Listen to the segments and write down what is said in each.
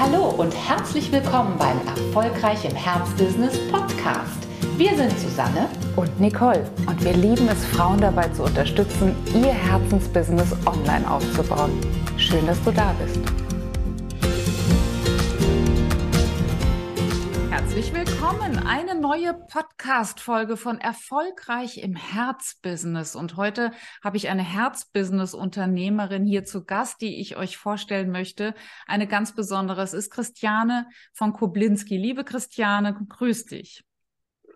Hallo und herzlich willkommen beim Erfolgreich im Herzbusiness Podcast. Wir sind Susanne und Nicole und wir lieben es, Frauen dabei zu unterstützen, ihr Herzensbusiness online aufzubauen. Schön, dass du da bist. Herzlich willkommen. Eine neue Podcast-Folge von Erfolgreich im Herzbusiness. Und heute habe ich eine Herzbusiness-Unternehmerin hier zu Gast, die ich euch vorstellen möchte. Eine ganz besondere. Es ist Christiane von Koblinski. Liebe Christiane, grüß dich.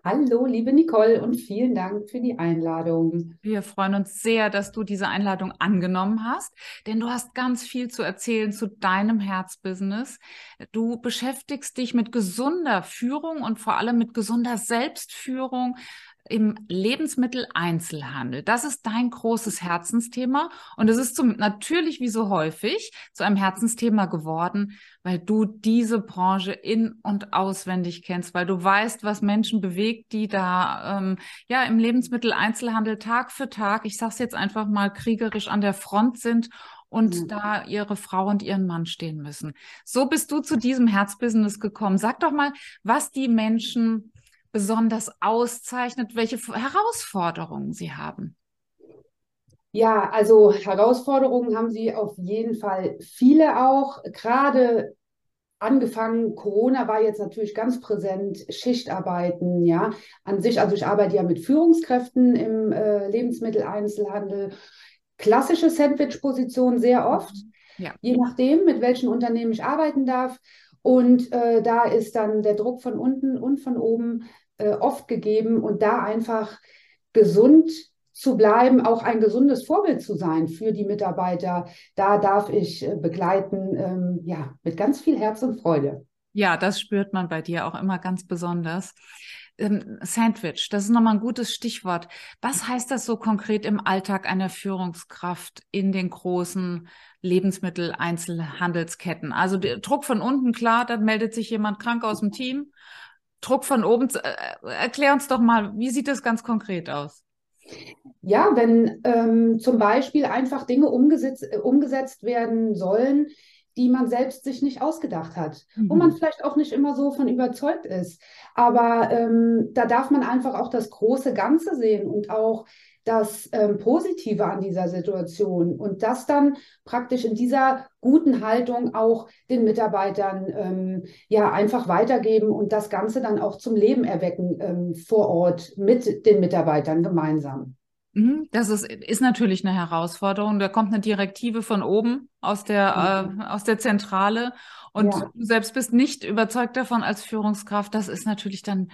Hallo, liebe Nicole und vielen Dank für die Einladung. Wir freuen uns sehr, dass du diese Einladung angenommen hast, denn du hast ganz viel zu erzählen zu deinem Herzbusiness. Du beschäftigst dich mit gesunder Führung und vor allem mit gesunder Selbstführung, im Lebensmitteleinzelhandel. Das ist dein großes Herzensthema und es ist zum, natürlich wie so häufig zu einem Herzensthema geworden, weil du diese Branche in und auswendig kennst, weil du weißt, was Menschen bewegt, die da ähm, ja im Lebensmitteleinzelhandel Tag für Tag, ich sag's jetzt einfach mal kriegerisch an der Front sind und mhm. da ihre Frau und ihren Mann stehen müssen. So bist du zu diesem Herzbusiness gekommen. Sag doch mal, was die Menschen besonders auszeichnet, welche Herausforderungen Sie haben? Ja, also Herausforderungen haben Sie auf jeden Fall viele auch. Gerade angefangen, Corona war jetzt natürlich ganz präsent, Schichtarbeiten, ja, an sich, also ich arbeite ja mit Führungskräften im äh, Lebensmitteleinzelhandel, klassische Sandwich-Position sehr oft, ja. je nachdem, mit welchen Unternehmen ich arbeiten darf. Und äh, da ist dann der Druck von unten und von oben äh, oft gegeben und da einfach gesund zu bleiben, auch ein gesundes Vorbild zu sein für die Mitarbeiter. Da darf ich äh, begleiten, ähm, ja, mit ganz viel Herz und Freude. Ja, das spürt man bei dir auch immer ganz besonders. Ähm, Sandwich, das ist nochmal ein gutes Stichwort. Was heißt das so konkret im Alltag einer Führungskraft in den großen Lebensmitteleinzelhandelsketten? Also Druck von unten, klar, dann meldet sich jemand krank aus dem Team Druck von oben. Äh, erklär uns doch mal, wie sieht das ganz konkret aus? Ja, wenn ähm, zum Beispiel einfach Dinge umgesetzt, äh, umgesetzt werden sollen, die man selbst sich nicht ausgedacht hat, mhm. wo man vielleicht auch nicht immer so von überzeugt ist. Aber ähm, da darf man einfach auch das große Ganze sehen und auch das ähm, Positive an dieser Situation und das dann praktisch in dieser guten Haltung auch den Mitarbeitern ähm, ja einfach weitergeben und das Ganze dann auch zum Leben erwecken ähm, vor Ort mit den Mitarbeitern gemeinsam. Mhm, das ist, ist natürlich eine Herausforderung. Da kommt eine Direktive von oben aus der, äh, aus der Zentrale und ja. du selbst bist nicht überzeugt davon als Führungskraft. Das ist natürlich dann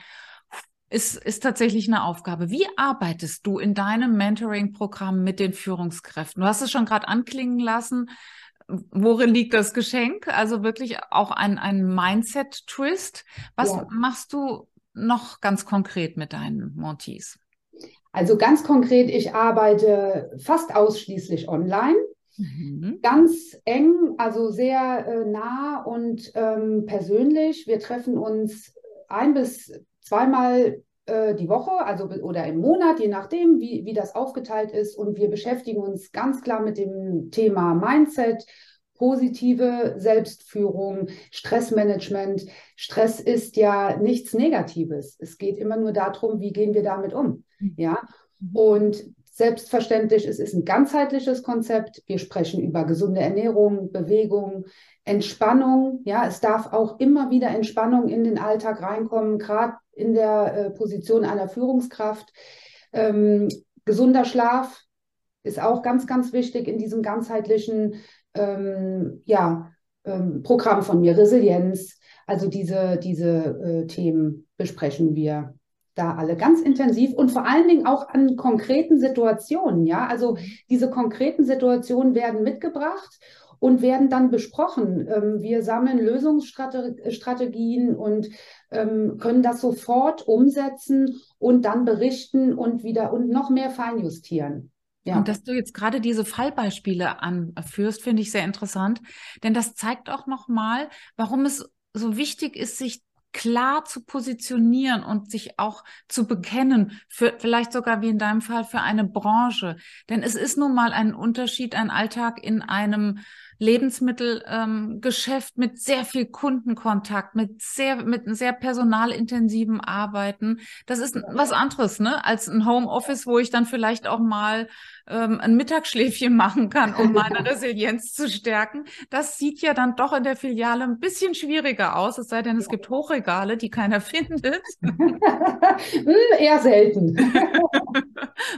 ist, ist tatsächlich eine Aufgabe. Wie arbeitest du in deinem Mentoring-Programm mit den Führungskräften? Du hast es schon gerade anklingen lassen. Worin liegt das Geschenk? Also wirklich auch ein, ein Mindset-Twist. Was ja. machst du noch ganz konkret mit deinen Montees? Also ganz konkret, ich arbeite fast ausschließlich online. Mhm. Ganz eng, also sehr äh, nah und ähm, persönlich. Wir treffen uns ein bis zweimal äh, die Woche, also oder im Monat, je nachdem, wie, wie das aufgeteilt ist. Und wir beschäftigen uns ganz klar mit dem Thema Mindset, positive Selbstführung, Stressmanagement. Stress ist ja nichts Negatives. Es geht immer nur darum, wie gehen wir damit um. Mhm. Ja. Mhm. Und selbstverständlich, es ist ein ganzheitliches Konzept. Wir sprechen über gesunde Ernährung, Bewegung, Entspannung. Ja, es darf auch immer wieder Entspannung in den Alltag reinkommen, gerade in der äh, Position einer Führungskraft. Ähm, gesunder Schlaf ist auch ganz, ganz wichtig in diesem ganzheitlichen ähm, ja, ähm, Programm von mir. Resilienz, also diese, diese äh, Themen besprechen wir da alle ganz intensiv und vor allen Dingen auch an konkreten Situationen. Ja, also diese konkreten Situationen werden mitgebracht und werden dann besprochen. Ähm, wir sammeln Lösungsstrategien und ähm, können das sofort umsetzen und dann berichten und wieder und noch mehr feinjustieren. Ja. Und dass du jetzt gerade diese Fallbeispiele anführst, finde ich sehr interessant, denn das zeigt auch nochmal, warum es so wichtig ist, sich klar zu positionieren und sich auch zu bekennen, für, vielleicht sogar wie in deinem Fall für eine Branche. Denn es ist nun mal ein Unterschied, ein Alltag in einem Lebensmittelgeschäft ähm, mit sehr viel Kundenkontakt, mit sehr, mit einem sehr personalintensiven Arbeiten. Das ist was anderes, ne, als ein Homeoffice, wo ich dann vielleicht auch mal ähm, ein Mittagsschläfchen machen kann, um meine Resilienz zu stärken. Das sieht ja dann doch in der Filiale ein bisschen schwieriger aus, es sei denn, es gibt Hochregale, die keiner findet. Hm, eher selten.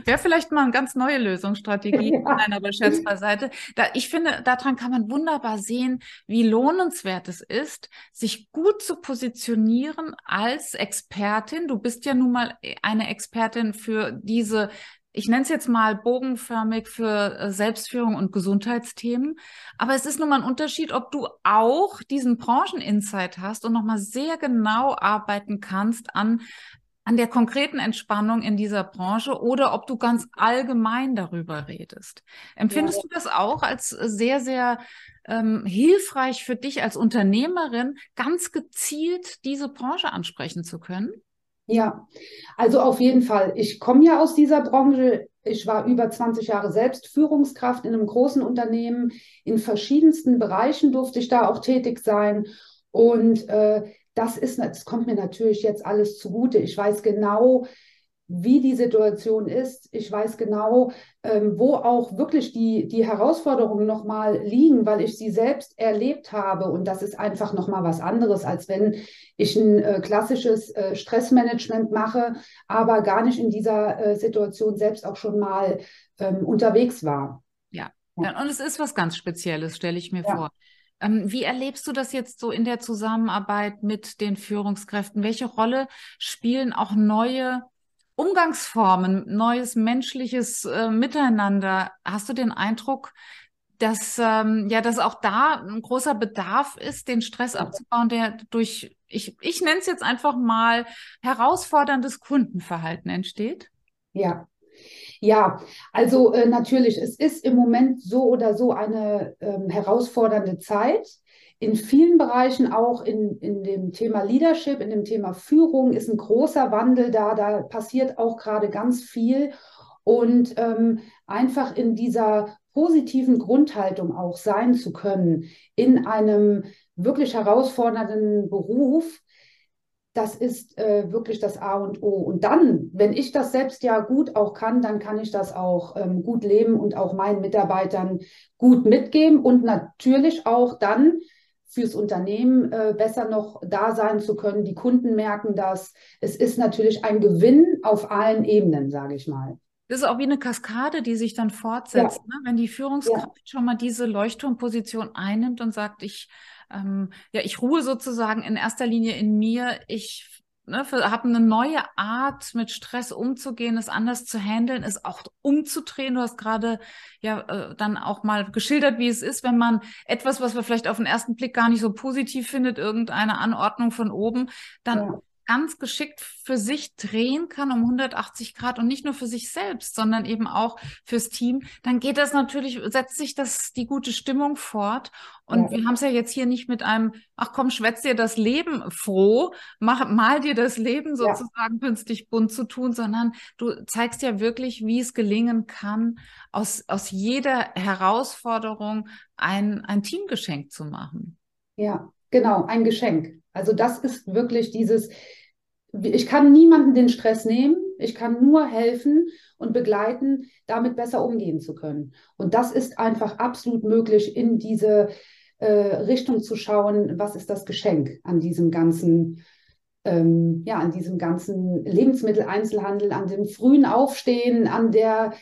Wäre vielleicht mal eine ganz neue Lösungsstrategie. Ja. Nein, aber Scherz beiseite. Da, ich finde, daran kann man wunderbar sehen, wie lohnenswert es ist, sich gut zu positionieren als Expertin. Du bist ja nun mal eine Expertin für diese ich nenne es jetzt mal bogenförmig für äh, Selbstführung und Gesundheitsthemen. Aber es ist nun mal ein Unterschied, ob du auch diesen Brancheninsight hast und nochmal sehr genau arbeiten kannst an, an der konkreten Entspannung in dieser Branche oder ob du ganz allgemein darüber redest. Empfindest ja. du das auch als sehr, sehr ähm, hilfreich für dich als Unternehmerin, ganz gezielt diese Branche ansprechen zu können? Ja, also auf jeden Fall. Ich komme ja aus dieser Branche. Ich war über 20 Jahre selbst Führungskraft in einem großen Unternehmen. In verschiedensten Bereichen durfte ich da auch tätig sein. Und äh, das ist, das kommt mir natürlich jetzt alles zugute. Ich weiß genau, wie die Situation ist. Ich weiß genau, ähm, wo auch wirklich die, die Herausforderungen nochmal liegen, weil ich sie selbst erlebt habe. Und das ist einfach nochmal was anderes, als wenn ich ein äh, klassisches äh, Stressmanagement mache, aber gar nicht in dieser äh, Situation selbst auch schon mal ähm, unterwegs war. Ja. ja. und es ist was ganz Spezielles, stelle ich mir ja. vor. Ähm, wie erlebst du das jetzt so in der Zusammenarbeit mit den Führungskräften? Welche Rolle spielen auch neue Umgangsformen, neues menschliches äh, Miteinander. Hast du den Eindruck, dass ähm, ja, dass auch da ein großer Bedarf ist, den Stress abzubauen, der durch ich ich nenne es jetzt einfach mal herausforderndes Kundenverhalten entsteht? Ja. Ja, also äh, natürlich, es ist im Moment so oder so eine ähm, herausfordernde Zeit in vielen Bereichen, auch in, in dem Thema Leadership, in dem Thema Führung, ist ein großer Wandel da. Da passiert auch gerade ganz viel. Und ähm, einfach in dieser positiven Grundhaltung auch sein zu können, in einem wirklich herausfordernden Beruf, das ist äh, wirklich das A und O. Und dann, wenn ich das selbst ja gut auch kann, dann kann ich das auch ähm, gut leben und auch meinen Mitarbeitern gut mitgeben und natürlich auch dann fürs Unternehmen äh, besser noch da sein zu können. Die Kunden merken das. Es ist natürlich ein Gewinn auf allen Ebenen, sage ich mal. Das ist auch wie eine Kaskade, die sich dann fortsetzt. Ja. Ne? Wenn die Führungskraft ja. schon mal diese Leuchtturmposition einnimmt und sagt, ich, ähm, ja, ich ruhe sozusagen in erster Linie in mir, ich ne, habe eine neue Art, mit Stress umzugehen, es anders zu handeln, es auch umzudrehen. Du hast gerade ja äh, dann auch mal geschildert, wie es ist, wenn man etwas, was man vielleicht auf den ersten Blick gar nicht so positiv findet, irgendeine Anordnung von oben, dann ja ganz geschickt für sich drehen kann um 180 Grad und nicht nur für sich selbst, sondern eben auch fürs Team, dann geht das natürlich, setzt sich das die gute Stimmung fort. Und ja. wir haben es ja jetzt hier nicht mit einem, ach komm, schwätz dir das Leben froh, mach, mal dir das Leben sozusagen ja. künstlich bunt zu tun, sondern du zeigst ja wirklich, wie es gelingen kann, aus, aus jeder Herausforderung ein, ein Teamgeschenk zu machen. Ja, genau, ein Geschenk. Also das ist wirklich dieses, ich kann niemanden den Stress nehmen, ich kann nur helfen und begleiten, damit besser umgehen zu können. Und das ist einfach absolut möglich, in diese äh, Richtung zu schauen, was ist das Geschenk an diesem ganzen, ähm, ja, an diesem ganzen Lebensmitteleinzelhandel, an dem frühen Aufstehen, an der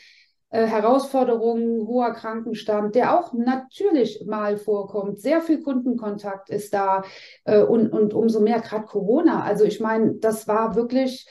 äh, Herausforderungen, hoher Krankenstand, der auch natürlich mal vorkommt. Sehr viel Kundenkontakt ist da äh, und, und umso mehr gerade Corona. Also ich meine, das war wirklich,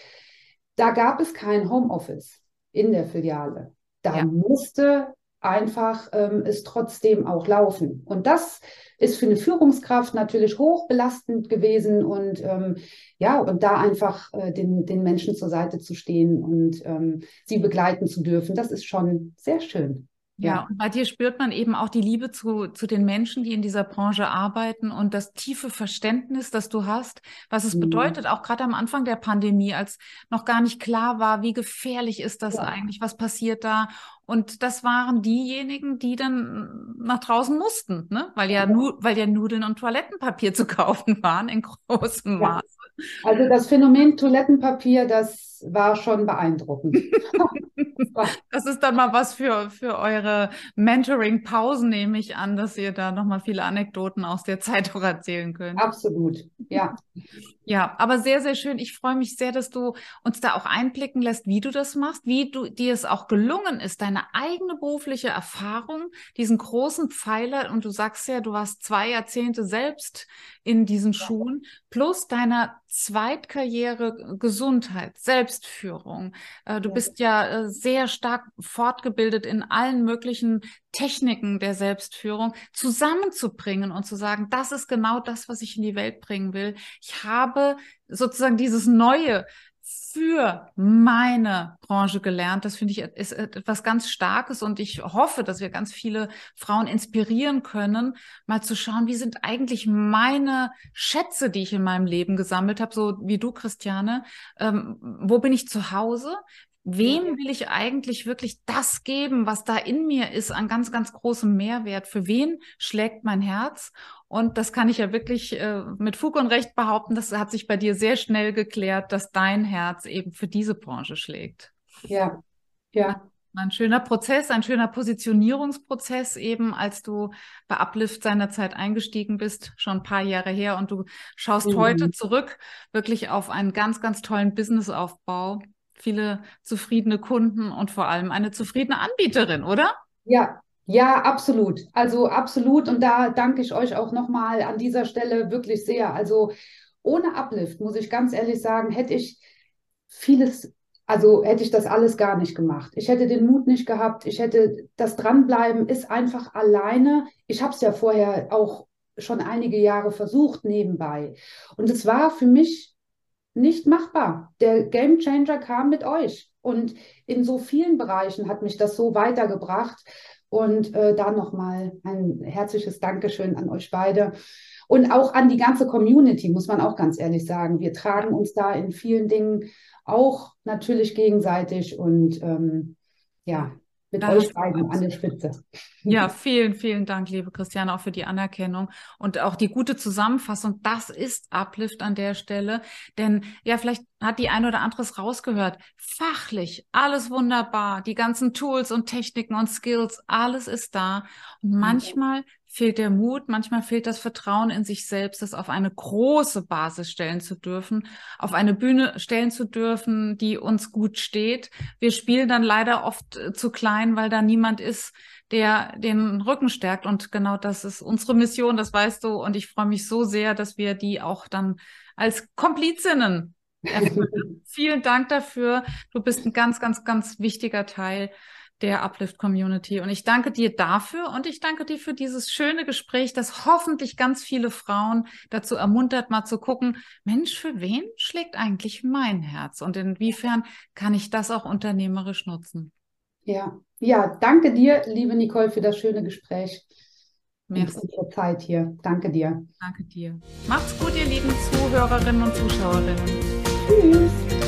da gab es kein Homeoffice in der Filiale. Da ja. musste einfach ähm, es trotzdem auch laufen. Und das ist für eine Führungskraft natürlich hochbelastend gewesen und ähm, ja, und da einfach äh, den, den Menschen zur Seite zu stehen und ähm, sie begleiten zu dürfen, das ist schon sehr schön. Ja, und bei dir spürt man eben auch die Liebe zu, zu den Menschen, die in dieser Branche arbeiten und das tiefe Verständnis, das du hast, was es mhm. bedeutet, auch gerade am Anfang der Pandemie, als noch gar nicht klar war, wie gefährlich ist das ja. eigentlich, was passiert da Und das waren diejenigen, die dann nach draußen mussten, ne? weil ja, nu weil ja Nudeln und Toilettenpapier zu kaufen waren in großem Maße. Also das Phänomen Toilettenpapier, das war schon beeindruckend. das ist dann mal was für, für eure Mentoring-Pausen, nehme ich an, dass ihr da nochmal viele Anekdoten aus der Zeit auch erzählen könnt. Absolut, ja. Ja, aber sehr, sehr schön. Ich freue mich sehr, dass du uns da auch einblicken lässt, wie du das machst, wie du dir es auch gelungen ist, deine eigene berufliche Erfahrung, diesen großen Pfeiler, und du sagst ja, du warst zwei Jahrzehnte selbst in diesen. Schuhen, plus deiner Zweitkarriere Gesundheit, Selbstführung. Äh, du bist ja äh, sehr stark fortgebildet in allen möglichen Techniken der Selbstführung zusammenzubringen und zu sagen, das ist genau das, was ich in die Welt bringen will. Ich habe sozusagen dieses Neue für meine Branche gelernt. Das finde ich ist etwas ganz Starkes und ich hoffe, dass wir ganz viele Frauen inspirieren können, mal zu schauen, wie sind eigentlich meine Schätze, die ich in meinem Leben gesammelt habe, so wie du, Christiane. Ähm, wo bin ich zu Hause? Wem will ich eigentlich wirklich das geben, was da in mir ist, an ganz, ganz großem Mehrwert? Für wen schlägt mein Herz? Und das kann ich ja wirklich äh, mit Fug und Recht behaupten. Das hat sich bei dir sehr schnell geklärt, dass dein Herz eben für diese Branche schlägt. Ja, ja. Ein schöner Prozess, ein schöner Positionierungsprozess eben, als du bei Uplift seinerzeit eingestiegen bist, schon ein paar Jahre her und du schaust mhm. heute zurück wirklich auf einen ganz, ganz tollen Businessaufbau viele zufriedene Kunden und vor allem eine zufriedene Anbieterin, oder? Ja, ja, absolut. Also absolut. Und da danke ich euch auch nochmal an dieser Stelle wirklich sehr. Also ohne Uplift, muss ich ganz ehrlich sagen, hätte ich vieles, also hätte ich das alles gar nicht gemacht. Ich hätte den Mut nicht gehabt. Ich hätte das Dranbleiben ist einfach alleine. Ich habe es ja vorher auch schon einige Jahre versucht nebenbei. Und es war für mich nicht machbar. Der Game Changer kam mit euch. Und in so vielen Bereichen hat mich das so weitergebracht. Und äh, da nochmal ein herzliches Dankeschön an euch beide. Und auch an die ganze Community, muss man auch ganz ehrlich sagen. Wir tragen uns da in vielen Dingen auch natürlich gegenseitig. Und ähm, ja, mit das euch beiden an der Spitze. Ja, vielen, vielen Dank, liebe Christiane, auch für die Anerkennung und auch die gute Zusammenfassung. Das ist Uplift an der Stelle. Denn ja, vielleicht hat die ein oder anderes rausgehört. Fachlich, alles wunderbar. Die ganzen Tools und Techniken und Skills, alles ist da. Und manchmal fehlt der Mut, manchmal fehlt das Vertrauen in sich selbst, das auf eine große Basis stellen zu dürfen, auf eine Bühne stellen zu dürfen, die uns gut steht. Wir spielen dann leider oft äh, zu klein, weil da niemand ist, der den Rücken stärkt. Und genau das ist unsere Mission, das weißt du. Und ich freue mich so sehr, dass wir die auch dann als Komplizinnen erfüllen. Vielen Dank dafür. Du bist ein ganz, ganz, ganz wichtiger Teil der Uplift Community. Und ich danke dir dafür und ich danke dir für dieses schöne Gespräch, das hoffentlich ganz viele Frauen dazu ermuntert, mal zu gucken, Mensch, für wen schlägt eigentlich mein Herz und inwiefern kann ich das auch unternehmerisch nutzen? Ja, ja, danke dir, liebe Nicole, für das schöne Gespräch. Merci. unsere Zeit hier. Danke dir. Danke dir. Macht's gut, ihr lieben Zuhörerinnen und Zuschauerinnen. Tschüss.